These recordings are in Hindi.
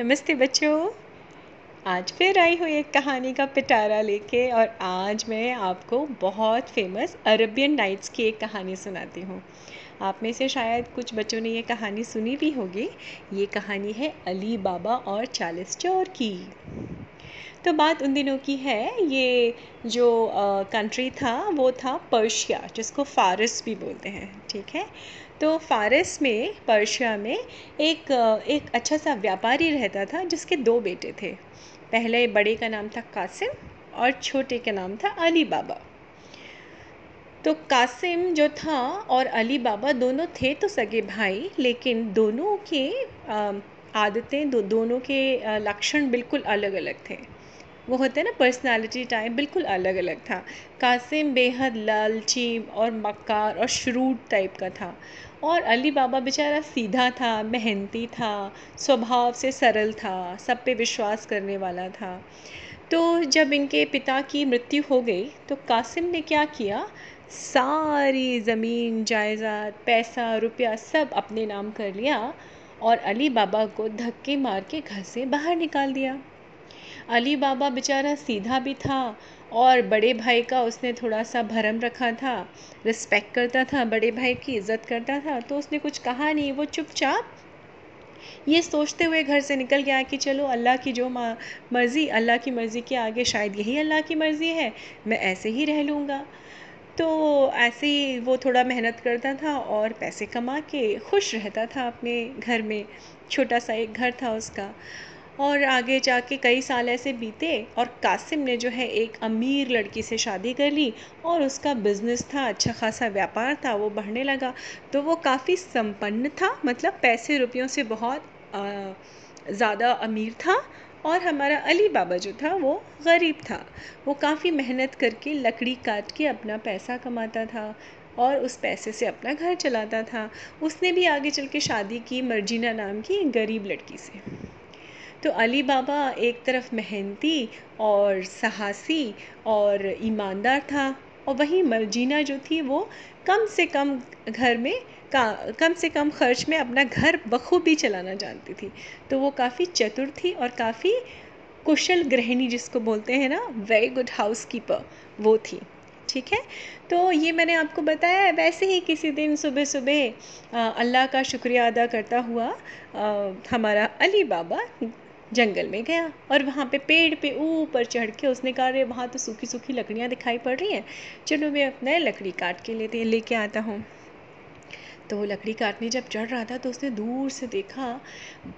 नमस्ते बच्चों। आज फिर आई हुई एक कहानी का पिटारा लेके और आज मैं आपको बहुत फ़ेमस अरबियन नाइट्स की एक कहानी सुनाती हूँ। आप में से शायद कुछ बच्चों ने ये कहानी सुनी भी होगी। ये कहानी है अली बाबा और चालीस चोर की। तो बात उन दिनों की है। ये जो कंट्री था, वो था पर्शिया जिसको फ़ारस भी बोलते हैं। ठीक है? तो फ़ारस में, पर्शिया में एक एक अच्छा सा व्यापारी रहता था जिसके दो बेटे थे। पहले बड़े का नाम था कासिम और छोटे का नाम था अली बाबा। तो कासिम जो था और अली बाबा दोनों थे तो सगे भाई, लेकिन दोनों के आदतें, दो, दोनों के लक्षण बिल्कुल अलग अलग थे। वो होता है ना पर्सनालिटी टाइप बिल्कुल अलग अलग था। कासिम बेहद लालची और मक्कार और श्रूड टाइप का था। और अली बाबा बेचारा सीधा था, मेहनती था, स्वभाव से सरल था, सब पे विश्वास करने वाला था। तो जब इनके पिता की मृत्यु हो गई तो कासिम ने क्या किया? सारी ज़मीन, जायदाद, पैसा, रुपया सब अपने नाम कर लिया और अली बाबा को धक्के मार के घर से बाहर निकाल दिया। अली बाबा बेचारा सीधा भी था और बड़े भाई का उसने थोड़ा सा भरम रखा था रिस्पेक्ट करता था, बड़े भाई की इज़्ज़त करता था तो उसने कुछ कहा नहीं, वो चुपचाप ये सोचते हुए घर से निकल गया कि चलो अल्लाह की जो मर्ज़ी, अल्लाह की मर्ज़ी के आगे शायद यही अल्लाह की मर्ज़ी है, मैं ऐसे ही रह लूँगा। तो ऐसे ही वो थोड़ा मेहनत करता था और पैसे कमा के खुश रहता था अपने घर में, छोटा सा एक घर था उसका। और आगे जाके कई साल ऐसे बीते और कासिम ने जो है एक अमीर लड़की से शादी कर ली और उसका बिज़नेस था अच्छा खासा व्यापार था, वो बढ़ने लगा। तो वो काफ़ी संपन्न था मतलब पैसे रुपयों से बहुत ज़्यादा अमीर था और हमारा अली बाबा जो था वो गरीब था। वो काफ़ी मेहनत करके लकड़ी काट के अपना पैसा कमाता था और उस पैसे से अपना घर चलाता था। उसने भी आगे चल के शादी की, मर्जीना नाम की गरीब लड़की से। तो अली बाबा एक तरफ़ मेहनती और साहसी और ईमानदार था और वहीं मर्जीना जो थी वो कम से कम घर में का कम से कम खर्च में अपना घर बखूबी चलाना जानती थी। तो वो काफ़ी चतुर थी और काफ़ी कुशल गृहिणी जिसको बोलते हैं ना वेरी गुड हाउस कीपर वो थी। ठीक है? तो ये मैंने आपको बताया वैसे ही किसी दिन सुबह सुबह अल्लाह का शुक्रिया अदा करता हुआ आ, हमारा अली बाबा जंगल में गया और वहाँ पे पेड़ पे ऊपर चढ़ के उसने कहा, अरे, वहाँ तो सूखी सूखी लकड़ियाँ दिखाई पड़ रही हैं। चलो, मैं अपना लकड़ी काट के लेते, लेके आता हूँ। तो वो लकड़ी काटने जब चढ़ रहा था तो उसने दूर से देखा,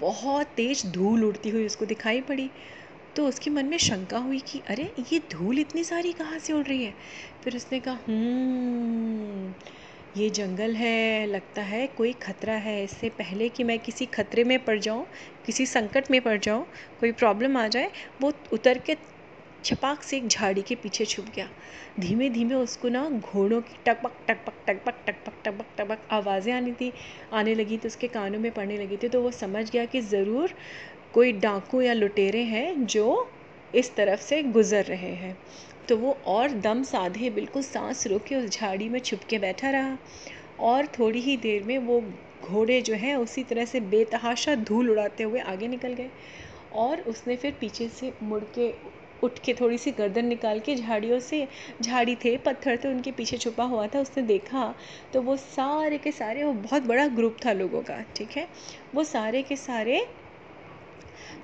बहुत तेज़ धूल उड़ती हुई उसको दिखाई पड़ी। तो उसके मन में शंका हुई कि, अरे, ये धूल इतनी सारी कहाँ से उड़ रही है? फिर उसने कहा हम्म ये जंगल है, लगता है कोई ख़तरा है। इससे पहले कि मैं किसी ख़तरे में पड़ जाऊँ किसी संकट में पड़ जाओ कोई प्रॉब्लम आ जाए, वो उतर के छपाक से एक झाड़ी के पीछे छुप गया। धीमे धीमे उसको ना घोड़ों की टकपक टकपक टकपक टकपक टकपक टकपक आवाज़ें आनी थी, आने लगी तो उसके कानों में पड़ने लगी थी तो वो समझ गया कि ज़रूर कोई डाकू या लुटेरे हैं जो इस तरफ़ से गुज़र रहे हैं। तो वो और दम साधे, बिल्कुल सांस रोक उस झाड़ी में छुप के बैठा रहा और थोड़ी ही देर में वो घोड़े जो हैं, उसी तरह से बेतहाशा धूल उड़ाते हुए आगे निकल गए और उसने फिर पीछे से मुड़ के उठ के थोड़ी सी गर्दन निकाल के झाड़ियों से, झाड़ी थे, पत्थर थे, उनके पीछे छुपा हुआ था, उसने देखा तो वो सारे के सारे, वो बहुत बड़ा ग्रुप था लोगों का, ठीक है? वो सारे के सारे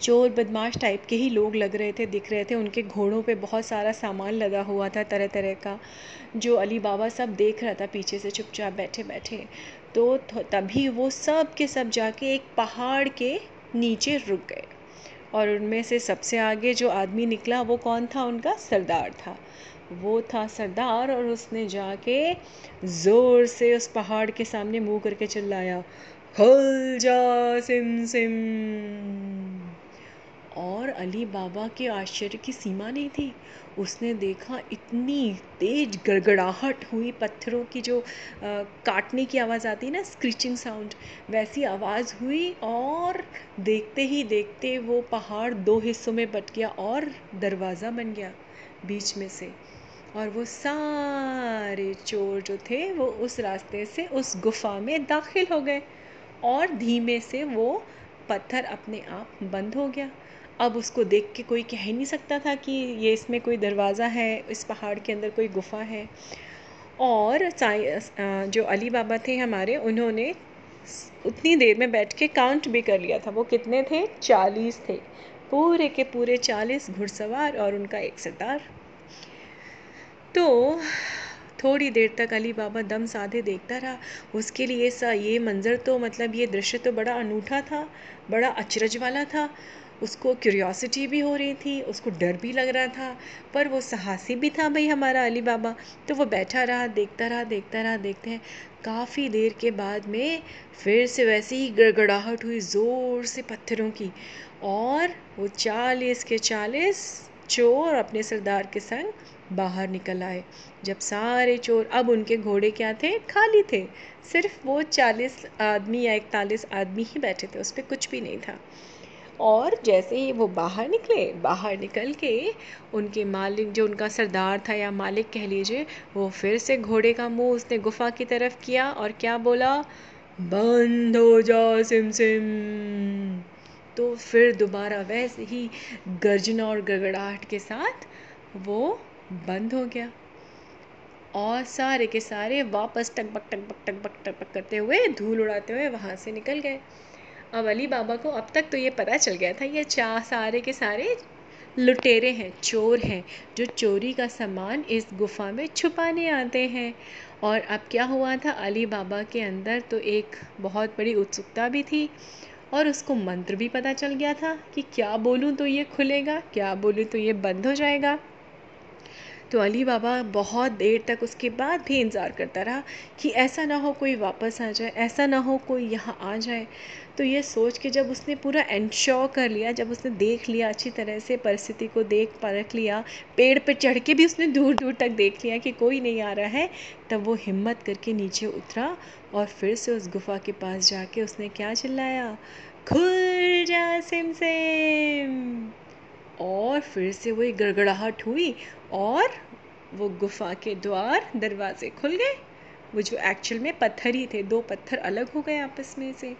चोर बदमाश टाइप के ही लोग लग रहे थे, दिख रहे थे, उनके घोड़ों पे बहुत सारा सामान लगा हुआ था तरह तरह का, जो अली बाबा सब देख रहा था पीछे से चुपचाप बैठे बैठे तो तभी वो सब के सब जाके एक पहाड़ के नीचे रुक गए। और उनमें से सबसे आगे जो आदमी निकला, वो कौन था? उनका सरदार था। वो था सरदार और उसने जाके ज़ोर से उस पहाड़ के सामने मुँह करके चिल्लाया, खुल जा सिम सिम। और अली बाबा के आश्चर्य की सीमा नहीं थी। उसने देखा इतनी तेज गड़गड़ाहट हुई पत्थरों की जो आ, काटने की आवाज़ आती है ना स्क्रीचिंग साउंड वैसी आवाज़ हुई और देखते ही देखते वो पहाड़ दो हिस्सों में बट गया और दरवाज़ा बन गया बीच में से। और वो सारे चोर जो थे वो उस रास्ते से उस गुफा में दाखिल हो गए और धीमे से वो पत्थर अपने आप बंद हो गया। अब उसको देख के कोई कह ही नहीं सकता था कि ये इसमें कोई दरवाज़ा है, इस पहाड़ के अंदर कोई गुफ़ा है। और जो अली बाबा थे हमारे, उन्होंने उतनी देर में बैठ के काउंट भी कर लिया था। वो कितने थे? चालीस थे। पूरे के पूरे चालीस घुड़सवार और उनका एक सरदार तो थोड़ी देर तक अली बाबा दम साधे देखता रहा। उसके लिए सा ये मंज़र तो मतलब ये दृश्य तो बड़ा अनूठा था, बड़ा अचरज वाला था। उसको क्यूरियोसिटी भी हो रही थी, उसको डर भी लग रहा था, पर वो साहसी भी था भाई हमारा अली बाबा तो वो बैठा रहा, देखता रहा देखता रहा, देखते हैं। काफ़ी देर के बाद में फिर से वैसी ही गड़गड़ाहट हुई ज़ोर से पत्थरों की। और वो चालीस के चालीस चोर अपने सरदार के संग बाहर निकल आए। जब सारे चोर अब उनके घोड़े क्या थे? खाली थे। सिर्फ़ वो चालीस आदमी या इकतालीस आदमी ही बैठे थे, उस पर कुछ भी नहीं था। और जैसे ही वो बाहर निकले, बाहर निकल के उनके मालिक, जो उनका सरदार था या मालिक कह लीजिए, वो फिर से घोड़े का मुँह उसने गुफा की तरफ़ किया और क्या बोला? बंद हो जा सिम सिम। तो फिर दोबारा वैसे ही गर्जना और गड़गड़ाहट के साथ वो बंद हो गया। और सारे के सारे वापस टक बक टक बक टक बक टक करते हुए, धूल उड़ाते हुए वहाँ से निकल गए। अब अली बाबा को अब तक तो ये पता चल गया था, ये चा, सारे के सारे लुटेरे हैं, चोर हैं, जो चोरी का सामान इस गुफा में छुपाने आते हैं। और अब क्या हुआ था, अली बाबा के अंदर तो एक बहुत बड़ी उत्सुकता भी थी और उसको मंत्र भी पता चल गया था कि क्या बोलूँ तो ये खुलेगा, क्या बोलूँ तो ये बंद हो जाएगा। तो अली बाबा बहुत देर तक उसके बाद भी इंतज़ार करता रहा कि ऐसा ना हो कोई वापस आ जाए, ऐसा ना हो कोई यहाँ आ जाए। तो ये सोच के जब उसने पूरा एंश्योर कर लिया, जब उसने देख लिया, अच्छी तरह से परिस्थिति को देख परख लिया, पेड़ पर चढ़ के भी उसने दूर दूर तक देख लिया कि कोई नहीं आ रहा है, तब वो हिम्मत करके नीचे उतरा और फिर से उस गुफा के पास जाके उसने क्या चिल्लाया? खुल जा सिम सिम और फिर से वही गड़गड़ाहट हुई और वो गुफा के द्वार दरवाजे खुल गए। वो जो एक्चुअल में पत्थर ही थे, दो पत्थर अलग हो गए आपस में से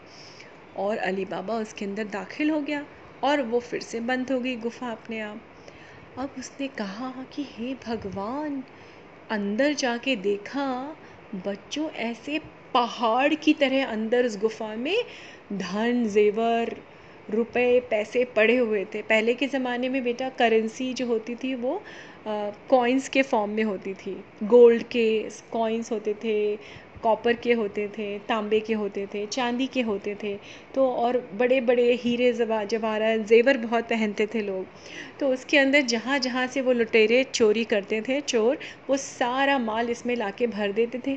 और अली बाबा उसके अंदर दाखिल हो गया और वो फिर से बंद हो गई गुफा अपने आप। अब उसने कहा कि हे भगवान, अंदर जाके देखा, बच्चों ऐसे पहाड़ की तरह अंदर उस गुफा में धन, जेवर रुपए पैसे पड़े हुए थे। पहले के ज़माने में बेटा करेंसी जो होती थी वो कॉइन्स के फॉर्म में होती थी। गोल्ड के कॉइन्स होते थे कॉपर के होते थे, तांबे के होते थे, चांदी के होते थे। तो और बड़े बड़े हीरे जवाहरात जेवर बहुत पहनते थे लोग। तो उसके अंदर जहाँ जहाँ से वो लुटेरे चोरी करते थे, चोर, वो सारा माल इसमें ला के भर देते थे।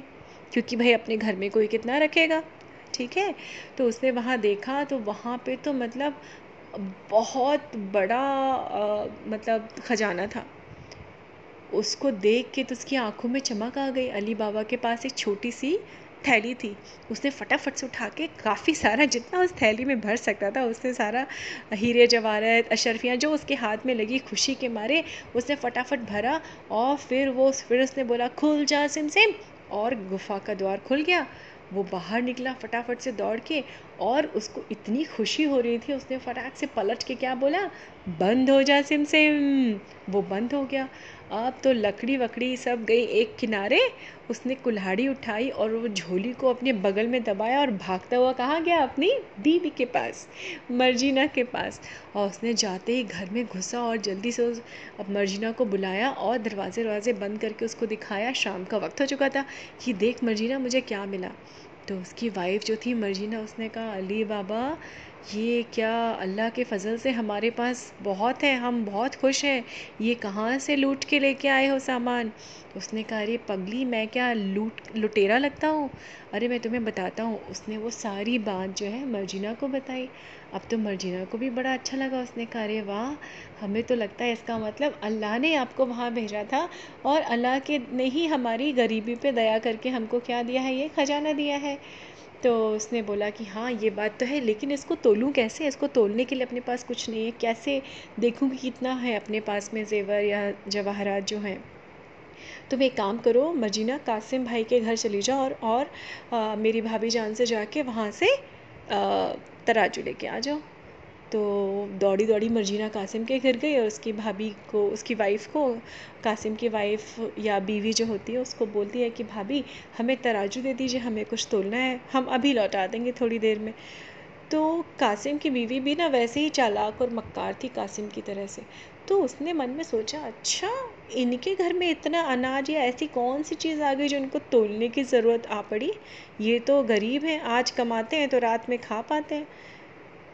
क्योंकि भाई अपने घर में कोई कितना रखेगा? ठीक है? तो उसने वहाँ देखा तो वहाँ पे तो मतलब बहुत बड़ा आ, मतलब ख़जाना था। उसको देख के तो उसकी आँखों में चमक आ गई। अली बाबा के पास एक छोटी सी थैली थी। उसने फटाफट से उठा के काफ़ी सारा जितना उस थैली में भर सकता था उसने सारा हीरे जवाहरत अशरफियाँ जो उसके हाथ में लगी खुशी के मारे उसने फटाफट भरा और फिर वो फिर उसने बोला खुल जा सिम सिम और गुफा का द्वार खुल गया। वो बाहर निकला फटाफट से दौड़ के और उसको इतनी खुशी हो रही थी, उसने फटाक से पलट के क्या बोला? बंद हो जा सिम सिम वो बंद हो गया। अब तो लकड़ी वकड़ी सब गई एक किनारे। उसने कुल्हाड़ी उठाई और वो झोली को अपने बगल में दबाया और भागता हुआ कहाँ, गया अपनी बीवी के पास, मर्जीना के पास। और उसने जाते ही घर में घुसा और जल्दी से उस, अब मर्जीना को बुलाया और दरवाजे दरवाजे बंद करके उसको दिखाया। शाम का वक्त हो चुका था। कि देख मर्जीना, मुझे क्या मिला? तो उसकी वाइफ जो थी, मर्जीना, उसने कहा, अली बाबा, ये क्या अल्लाह के फ़ज़ल से हमारे पास बहुत है, हम बहुत खुश हैं। ये कहाँ से लूट के लेके आए हो सामान? उसने कहा, अरे पगली, मैं क्या लूट, लुटेरा लगता हूँ? अरे, मैं तुम्हें बताता हूँ। उसने वो सारी बात जो है, मर्जीना को बताई। अब तो मर्जीना को भी बड़ा अच्छा लगा उसने कहा अरे वाह। हमें तो लगता है इसका मतलब अल्लाह ने आपको वहाँ भेजा था और अल्लाह के ने ही हमारी गरीबी पे दया करके हमको क्या दिया है? ये ख़जाना दिया है। तो उसने बोला कि हाँ ये बात तो है लेकिन इसको तोलूँ कैसे? इसको तोलने के लिए अपने पास कुछ नहीं है। कैसे देखूँ कि कितना है अपने पास में जेवर या जवाहरात जो हैं? तुम एक काम करो मजीना कासिम भाई के घर चली जाओ और और आ, मेरी भाभी जान से जाके वहाँ से तराजू लेके आ जाओ। तो दौड़ी दौड़ी मर्जीना कासिम के घर गई और उसकी भाभी को, उसकी वाइफ को, कासिम की वाइफ या बीवी जो होती है, उसको बोलती है कि, भाभी, हमें तराजू दे दीजिए, हमें कुछ तोलना है, हम अभी लौटा देंगे थोड़ी देर में। तो कासिम की बीवी भी ना वैसे ही चालाक और मक्कार थी कासिम की तरह से। तो उसने मन में सोचा अच्छा इनके घर में इतना अनाज या ऐसी कौन सी चीज़ आ गई जो इनको तोलने की ज़रूरत आ पड़ी? ये तो गरीब हैं, आज कमाते हैं तो रात में खा पाते हैं।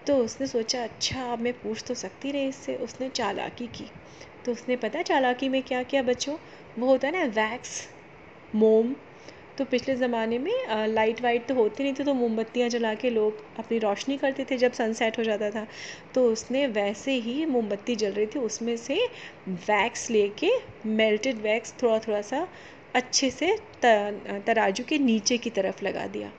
तो उसने सोचा अच्छा अब मैं पूछ तो सकती रही इससे। उसने चालाकी की। तो उसने पता चालाकी में क्या किया बच्चों? वो होता है ना, वैक्स, मोम तो पिछले ज़माने में लाइट वाइट तो होती नहीं थी तो मोमबत्तियाँ जला के लोग अपनी रोशनी करते थे जब सनसेट हो जाता था। तो उसने वैसे ही मोमबत्ती जल रही थी, उसमें से वैक्स लेके मेल्टेड वैक्स थोड़ा थोड़ा सा अच्छे से तराजू के नीचे की तरफ़ लगा दिया।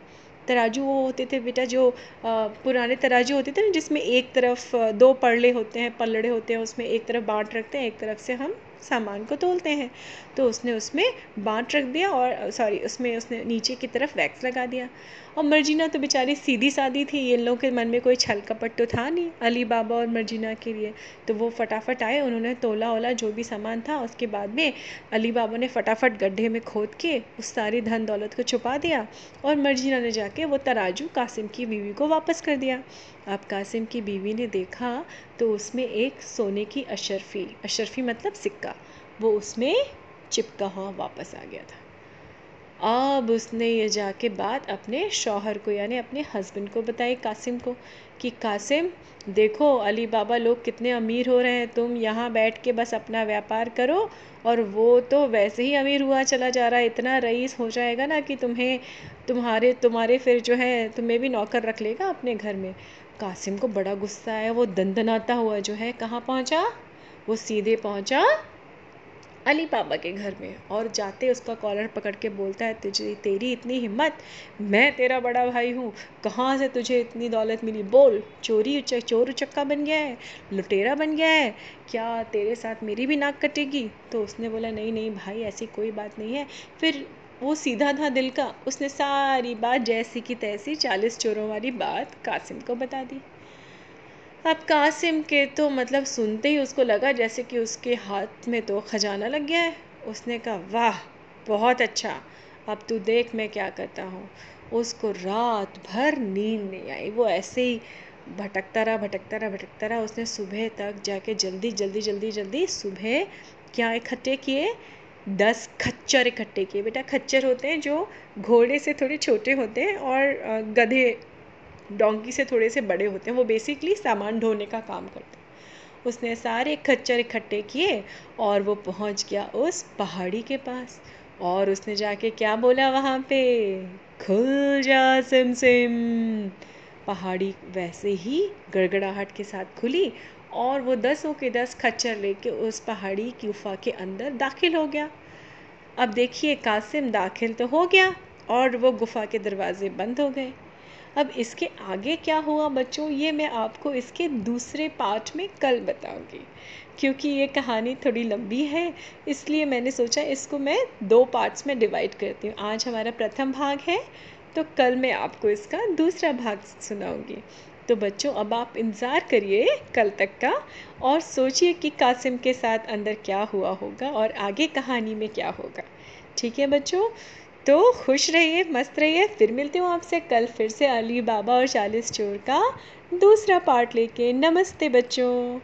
तराजू वो होते थे बेटा जो पुराने तराजू होते थे ना, जिसमें एक तरफ़ दो पड़ले होते हैं, पल्लड़े होते हैं, उसमें एक तरफ़ बाँट रखते हैं, एक तरफ़ से हम सामान को तोलते हैं। तो उसने उसमें बाँट रख दिया और सॉरी उसमें उसने नीचे की तरफ़ वैक्स लगा दिया। और मर्जीना तो बेचारी सीधी सादी थी ये लोगों के मन में कोई छल कपट तो था नहीं, अली बाबा और मर्जीना के लिए। तो वो फटाफट आए, उन्होंने तोला ओला जो भी सामान था, उसके बाद में अली बाबा ने फटाफट गड्ढे में खोद के उस सारी धन दौलत को छुपा दिया और मर्जीना ने जाके वो तराजू कासिम की बीवी को वापस कर दिया। अब कासिम की बीवी ने देखा तो उसमें एक सोने की अशरफी अशरफी मतलब सिक्का, वो उसमें चिपका हुआ वापस आ गया था। अब उसने ये जाके बात अपने शौहर को, यानी अपने हस्बैंड को बताई, कासिम को कि, कासिम, देखो, अली बाबा लोग कितने अमीर हो रहे हैं। तुम यहाँ बैठ के बस अपना व्यापार करो और वो तो वैसे ही अमीर हुआ चला जा रहा है। इतना रईस हो जाएगा ना कि तुम्हें, तुम्हारे तुम्हारे फिर जो है, तुम्हें भी नौकर रख लेगा अपने घर में। कासिम को बड़ा गुस्सा आया। वो दंदनाता हुआ जो है, कहाँ पहुँचा? वो सीधे पहुँचा अली बाबा के घर में और जाते उसका कॉलर पकड़ के बोलता है, तुझे, तेरी इतनी हिम्मत? मैं तेरा बड़ा भाई हूँ। कहाँ से तुझे इतनी दौलत मिली? बोल, चोरी चोर उचक्का बन गया है, लुटेरा बन गया है। क्या तेरे साथ मेरी भी नाक कटेगी? तो उसने बोला, नहीं नहीं भाई, ऐसी कोई बात नहीं है। फिर वो सीधा था दिल का, उसने सारी बात जैसी की तैसी चालीस चोरों वाली बात कासिम को बता दी। अब कासिम के तो मतलब सुनते ही उसको लगा जैसे कि उसके हाथ में तो खजाना लग गया है। उसने कहा, वाह, बहुत अच्छा। अब तू देख मैं क्या करता हूँ। उसको रात भर नींद नहीं आई। वो ऐसे ही भटकता रहा भटकता रहा भटकता रहा। उसने सुबह तक जाके जल्दी जल्दी जल्दी जल्दी सुबह क्या इकट्ठे किए? दस खच्चर इकट्ठे किए। बेटा, खच्चर होते हैं जो घोड़े से थोड़े छोटे होते हैं और गधे डोंकी से थोड़े से बड़े होते हैं, वो बेसिकली सामान ढोने का काम करते हैं। उसने सारे खच्चर इकट्ठे किए और वो पहुँच गया उस पहाड़ी के पास और उसने जाके क्या बोला वहाँ पे? खुल जा सिम सिम पहाड़ी वैसे ही गड़गड़ाहट के साथ खुली और वो दसों के दस खच्चर लेके उस पहाड़ी की गुफा के अंदर दाखिल हो गया। अब देखिए, कासिम दाखिल तो हो गया और वो गुफा के दरवाजे बंद हो गए। अब इसके आगे क्या हुआ बच्चों? ये मैं आपको इसके दूसरे पार्ट में कल बताऊँगी। क्योंकि ये कहानी थोड़ी लंबी है, इसलिए मैंने सोचा इसको मैं दो पार्ट्स में डिवाइड करती हूँ। आज हमारा प्रथम भाग है तो कल मैं आपको इसका दूसरा भाग सुनाऊँगी। तो बच्चों, अब आप इंतज़ार करिए कल तक का और सोचिए कि कासिम के साथ अंदर क्या हुआ होगा और आगे कहानी में क्या होगा। ठीक है बच्चों? तो खुश रहिए, मस्त रहिए। फिर मिलती हूँ आपसे कल फिर से अली बाबा और चालीस चोर का दूसरा पार्ट लेके। नमस्ते बच्चों।